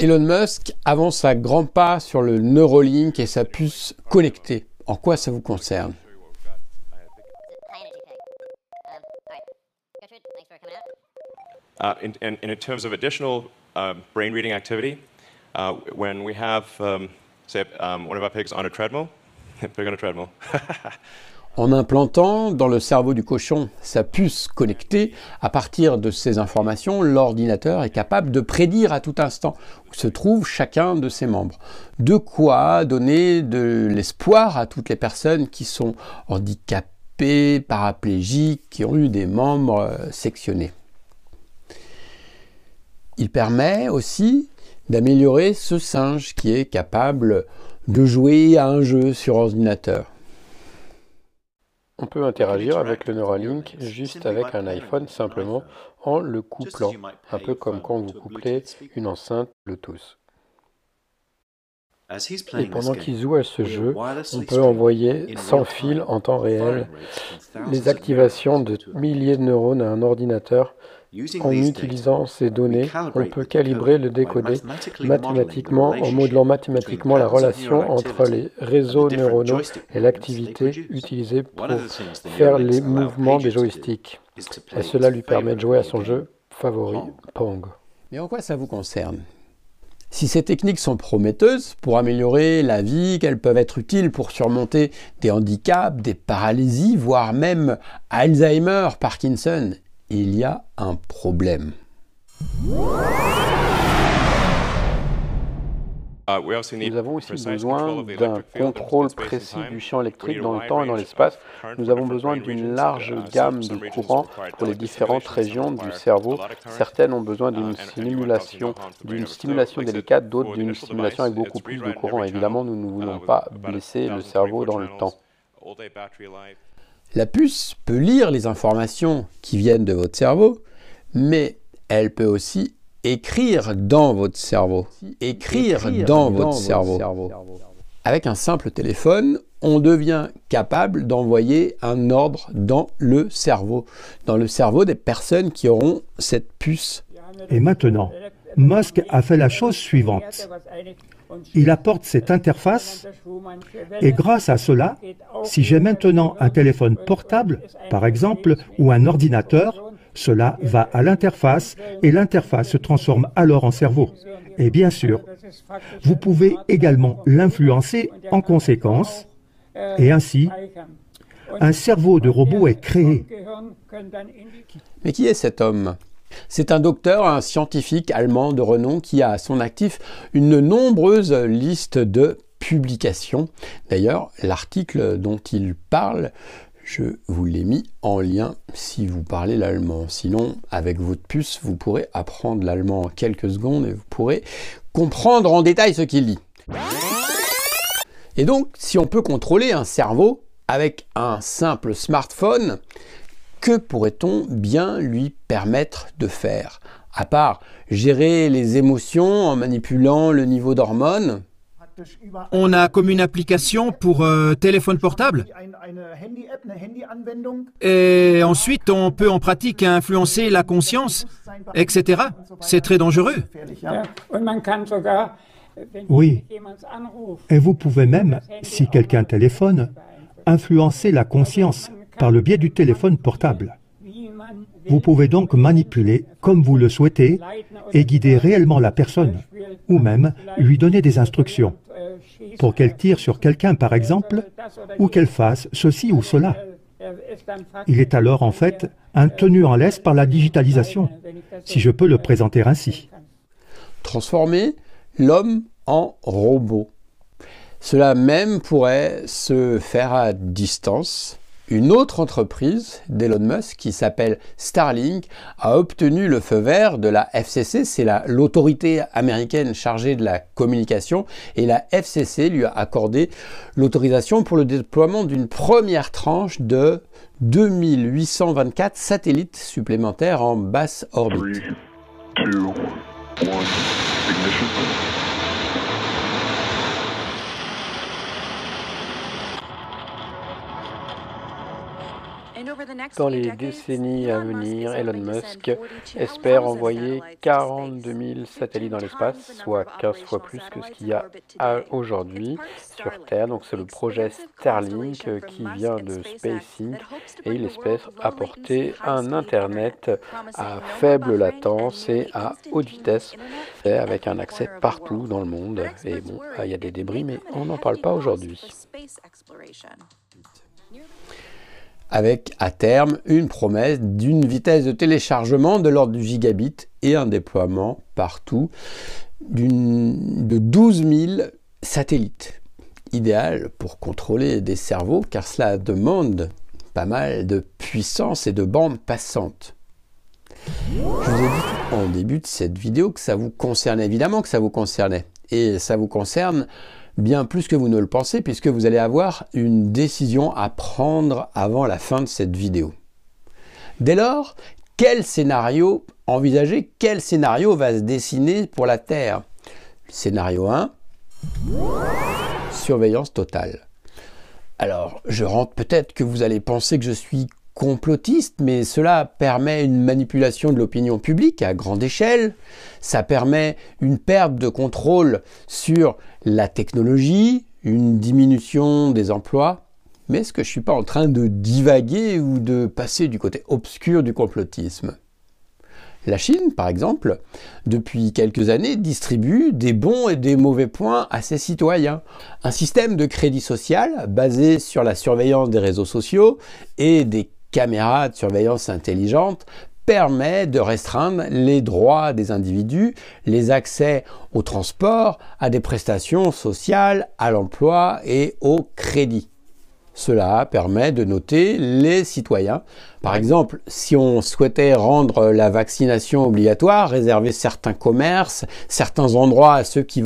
Elon Musk avance à grands pas sur le Neuralink et sa puce connectée. En quoi ça vous concerne? Uh, in, in, in terms of additional uh, brain reading activity, uh, when we have, um, say, um, one of our pigs on a treadmill, pig on a treadmill. En implantant dans le cerveau du cochon sa puce connectée, à partir de ces informations, l'ordinateur est capable de prédire à tout instant où se trouve chacun de ses membres. De quoi donner de l'espoir à toutes les personnes qui sont handicapées, paraplégiques, qui ont eu des membres euh, sectionnés. Il permet aussi d'améliorer ce singe qui est capable de jouer à un jeu sur ordinateur. On peut interagir avec le Neuralink juste avec un iPhone simplement en le couplant, un peu comme quand vous couplez une enceinte Bluetooth. Et pendant qu'il joue à ce jeu, on peut envoyer sans fil en temps réel les activations de milliers de neurones à un ordinateur en utilisant ces données, on peut calibrer le décoder mathématiquement en modelant mathématiquement la relation entre les réseaux neuronaux et l'activité utilisée pour faire les mouvements des joysticks. Et cela lui permet de jouer à son jeu favori, Pong. Mais en quoi ça vous concerne? Si ces techniques sont prometteuses pour améliorer la vie, qu'elles peuvent être utiles pour surmonter des handicaps, des paralysies, voire même Alzheimer, Parkinson il y a un problème. Uh, Nous avons aussi besoin d'un contrôle précis du champ électrique dans le temps et dans l'espace. Nous avons besoin d'une large gamme de courants pour les différentes régions du cerveau. Certaines ont besoin d'une stimulation, d'une stimulation délicate, d'autres d'une stimulation avec beaucoup plus de courant. Évidemment, nous ne voulons pas blesser le cerveau dans le temps. La puce peut lire les informations qui viennent de votre cerveau, mais elle peut aussi écrire dans votre cerveau. Écrire, dans, votre, cerveau. Avec un simple téléphone, on devient capable d'envoyer un ordre dans le cerveau, dans le cerveau des personnes qui auront cette puce. Et maintenant, Musk a fait la chose suivante. Il apporte cette interface et grâce à cela, si j'ai maintenant un téléphone portable, par exemple, ou un ordinateur, cela va à l'interface et l'interface se transforme alors en cerveau. Et bien sûr, vous pouvez également l'influencer en conséquence et ainsi, un cerveau de robot est créé. Mais qui est cet homme? C'est un docteur, un scientifique allemand de renom qui a à son actif une nombreuse liste de D'ailleurs, l'article dont il parle, je vous l'ai mis en lien si vous parlez l'allemand. Sinon, avec votre puce, vous pourrez apprendre l'allemand en quelques secondes et vous pourrez comprendre en détail ce qu'il dit. Et donc, si on peut contrôler un cerveau avec un simple smartphone, que pourrait-on bien lui permettre de faire? À part gérer les émotions en manipulant le niveau d'hormones on a comme une application pour euh, téléphone portable. Et ensuite, on peut en pratique influencer la conscience, etc. C'est très dangereux. Oui. Et vous pouvez même, si quelqu'un téléphone, influencer la conscience par le biais du téléphone portable. Vous pouvez donc manipuler comme vous le souhaitez et guider réellement la personne, ou même lui donner des instructions pour qu'elle tire sur quelqu'un par exemple, ou qu'elle fasse ceci ou cela. Il est alors en fait un tenu en laisse par la digitalisation, si je peux le présenter ainsi. Transformer l'homme en robot. Cela même pourrait se faire à distance une autre entreprise d'Elon Musk qui s'appelle Starlink a obtenu le feu vert de la FCC, c'est l'autorité américaine chargée de la communication, et la FCC lui a accordé l'autorisation pour le déploiement d'une première tranche de 2824 satellites supplémentaires en basse orbite. Dans les décennies à venir, Elon Musk espère envoyer 42 000 satellites dans l'espace, soit 15 fois plus que ce qu'il y a aujourd'hui sur Terre. Donc c'est le projet Starlink qui vient de SpaceX et il espère apporter un Internet. À faible latence et à haute vitesse avec un accès partout dans le monde. Et bon, il y a des débris, mais on n'en parle pas aujourd'hui avec à terme une promesse d'une vitesse de téléchargement de l'ordre du gigabit et un déploiement partout de 12 000 satellites. Idéal pour contrôler des cerveaux car cela demande pas mal de puissance et de bandes passantes. Je vous ai dit en début de cette vidéo que ça vous concernait, évidemment que ça vous concernait. Et ça vous concerne bien plus que vous ne le pensez, puisque vous allez avoir une décision à prendre avant la fin de cette vidéo. Dès lors, quel scénario envisager? Quel scénario va se dessiner pour la Terre? Scénario 1, surveillance totale. Alors, je rentre peut-être que vous allez penser que je suis complotiste, mais cela permet une manipulation de l'opinion publique à grande échelle, ça permet une perte de contrôle sur la technologie, une diminution des emplois. Mais est-ce que je ne suis pas en train de divaguer ou de passer du côté obscur du complotisme? La Chine, par exemple, depuis quelques années, distribue des bons et des mauvais points à ses citoyens. Un système de crédit social basé sur la surveillance des réseaux sociaux et des caméras de surveillance intelligente permet de restreindre les droits des individus, les accès au transport, à des prestations sociales, à l'emploi et au crédit. Cela permet de noter les citoyens. Par exemple, si on souhaitait rendre la vaccination obligatoire, réserver certains commerces, certains endroits à ceux qui,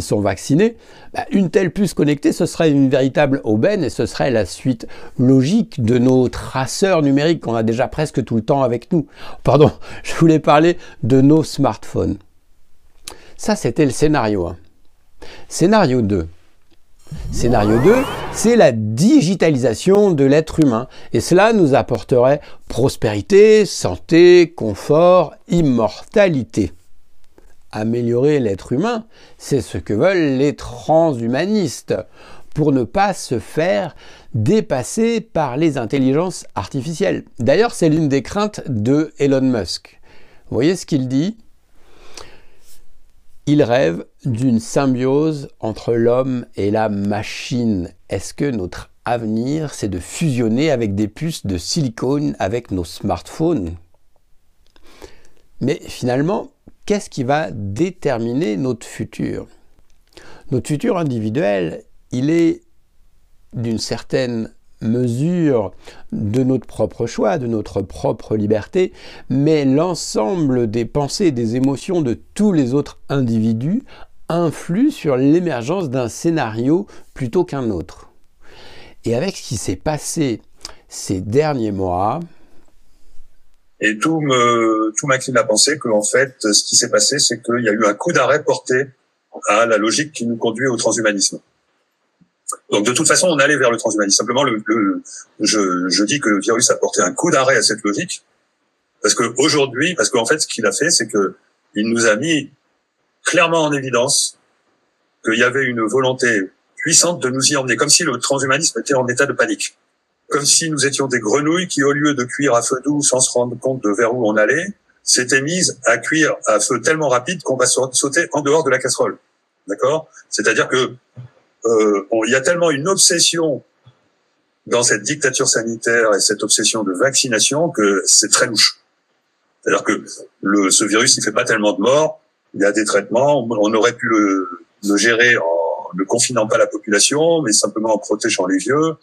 sont vaccinés, bah, une telle puce connectée, ce serait une véritable aubaine et ce serait la suite logique de nos traceurs numériques qu'on a déjà presque tout le temps avec nous. Pardon, je voulais parler de nos smartphones. Ça, c'était le scénario 1. Scénario 2. Scénario 2, c'est la digitalisation de l'être humain. Et cela nous apporterait prospérité, santé, confort, immortalité. Améliorer l'être humain, c'est ce que veulent les transhumanistes, pour ne pas se faire dépasser par les intelligences artificielles. D'ailleurs, c'est l'une des craintes de Elon Musk. Vous voyez ce qu'il dit? Il rêve d'une symbiose entre l'homme et la machine. Est-ce que notre avenir, c'est de fusionner avec des puces de silicone avec nos smartphones? Mais finalement, qu'est-ce qui va déterminer notre futur? Notre futur individuel, il est d'une certaine mesure de notre propre choix, de notre propre liberté, mais l'ensemble des pensées des émotions de tous les autres individus influe sur l'émergence d'un scénario plutôt qu'un autre. Et avec ce qui s'est passé ces derniers mois, et tout me tout m'incline à penser qu'en fait, ce qui s'est passé, c'est qu'il y a eu un coup d'arrêt porté à la logique qui nous conduit au transhumanisme. Donc de toute façon, on allait vers le transhumanisme. Simplement, le, je, je, dis que le virus a porté un coup d'arrêt à cette logique, parce que aujourd'hui, parce qu'en fait, ce qu'il a fait, c'est que il nous a mis clairement en évidence qu'il y avait une volonté puissante de nous y emmener, comme si le transhumanisme était en état de panique, comme si nous étions des grenouilles qui, au lieu de cuire à feu doux sans se rendre compte de vers où on allait, s'étaient mises à cuire à feu tellement rapide qu'on va sauter en dehors de la casserole. D'accord? C'est-à-dire que euh, il y a tellement une obsession dans cette dictature sanitaire et cette obsession de vaccination que c'est très louche. C'est-à-dire que le, ce virus, il fait pas tellement de morts. Il y a des traitements. On aurait pu le, le gérer en ne confinant pas la population, mais simplement en protégeant les vieux.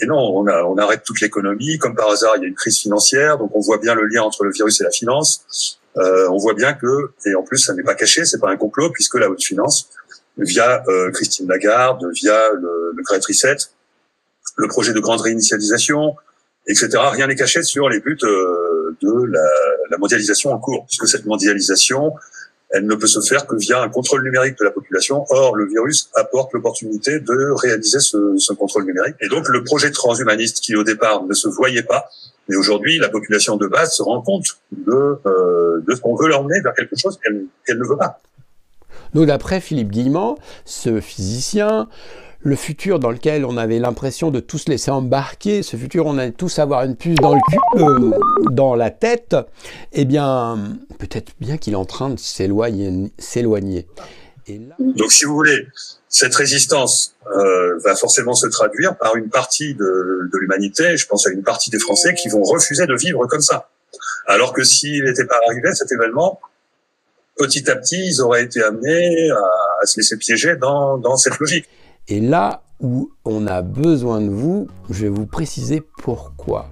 Et non, on, a, on arrête toute l'économie. Comme par hasard, il y a une crise financière, donc on voit bien le lien entre le virus et la finance. Euh, on voit bien que, et en plus, ça n'est pas caché, c'est pas un complot, puisque la haute finance via euh, Christine Lagarde, via le, le Great Reset, le projet de grande réinitialisation, etc. Rien n'est caché sur les buts euh, de la, la, mondialisation en cours, puisque cette mondialisation, elle ne peut se faire que via un contrôle numérique de la population. Or, le virus apporte l'opportunité de réaliser ce, ce, contrôle numérique. Et donc, le projet transhumaniste, qui au départ ne se voyait pas, Mais aujourd'hui, la population de base se rend compte de, euh, de ce qu'on veut l'emmener vers quelque chose qu'elle ne veut pas. Donc d'après Philippe Guillemont, ce physicien, le futur dans lequel on avait l'impression de tous laisser embarquer, ce futur on allait tous avoir une puce dans le cul, euh, dans la tête, eh bien, peut-être bien qu'il est en train de s'éloigner. Donc si vous voulez, cette résistance euh, va forcément se traduire par une partie de, de l'humanité, je pense à une partie des Français qui vont refuser de vivre comme ça. Alors que s'il n'était pas arrivé, cet événement, petit à petit, ils auraient été amenés à, se laisser piéger dans, dans cette logique. Et là où on a besoin de vous, je vais vous préciser pourquoi.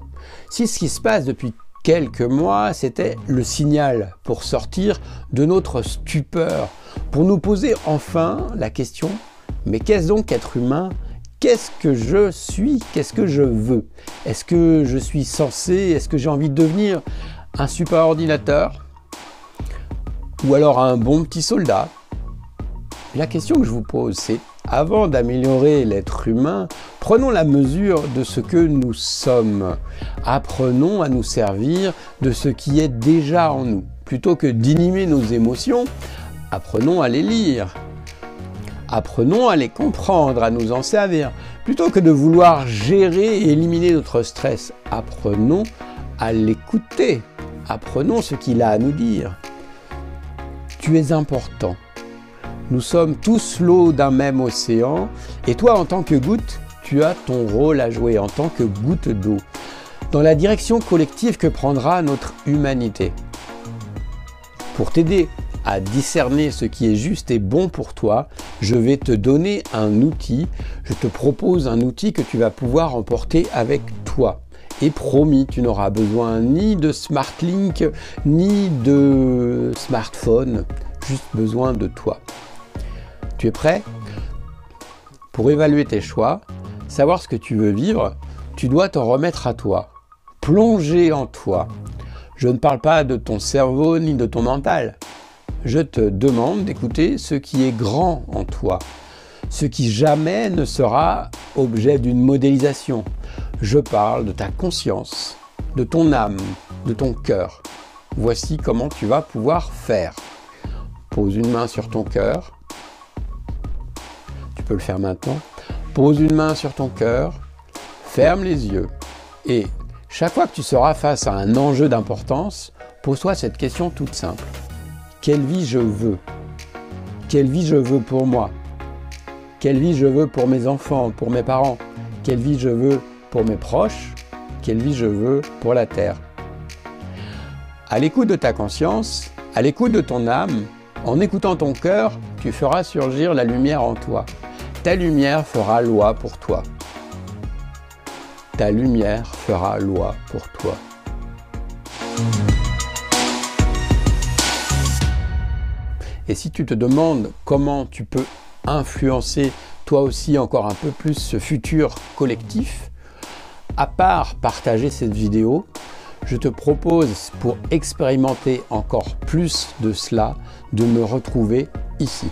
Si ce qui se passe depuis quelques mois, c'était le signal pour sortir de notre stupeur, pour nous poser enfin la question, mais qu'est-ce donc être humain? Qu'est-ce que je suis? Qu'est-ce que je veux? Est-ce que je suis censé? Est-ce que j'ai envie de devenir un super ordinateur? Ou alors un bon petit soldat La question que je vous pose, c'est avant d'améliorer l'être humain, prenons la mesure de ce que nous sommes. Apprenons à nous servir de ce qui est déjà en nous. Plutôt que d'inhimer nos émotions, apprenons à les lire. Apprenons à les comprendre, à nous en servir. Plutôt que de vouloir gérer et éliminer notre stress, apprenons à l'écouter. Apprenons ce qu'il a à nous dire. Tu es important. Nous sommes tous l'eau d'un même océan, et toi, en tant que goutte, tu as ton rôle à jouer en tant que goutte d'eau, dans la direction collective que prendra notre humanité. Pour t'aider à discerner ce qui est juste et bon pour toi, je vais te donner un outil, je te propose un outil que tu vas pouvoir emporter avec toi. Et promis, tu n'auras besoin ni de SmartLink, ni de smartphone, juste besoin de toi. Tu es prêt? Pour évaluer tes choix, savoir ce que tu veux vivre, tu dois t'en remettre à toi, plonger en toi. Je ne parle pas de ton cerveau ni de ton mental. Je te demande d'écouter ce qui est grand en toi, ce qui jamais ne sera objet d'une modélisation. Je parle de ta conscience, de ton âme, de ton cœur. Voici comment tu vas pouvoir faire. Pose une main sur ton cœur, peux le faire maintenant. Pose une main sur ton cœur, ferme les yeux et chaque fois que tu seras face à un enjeu d'importance, pose-toi cette question toute simple. Quelle vie je veux? Quelle vie je veux pour moi? Quelle vie je veux pour mes enfants, pour mes parents? Quelle vie je veux pour mes proches? Quelle vie je veux pour la terre? À l'écoute de ta conscience, à l'écoute de ton âme, en écoutant ton cœur, tu feras surgir la lumière en toi. Ta lumière fera loi pour toi. Ta lumière fera loi pour toi. Et si tu te demandes comment tu peux influencer toi aussi encore un peu plus ce futur collectif, à part partager cette vidéo, je te propose pour expérimenter encore plus de cela de me retrouver ici.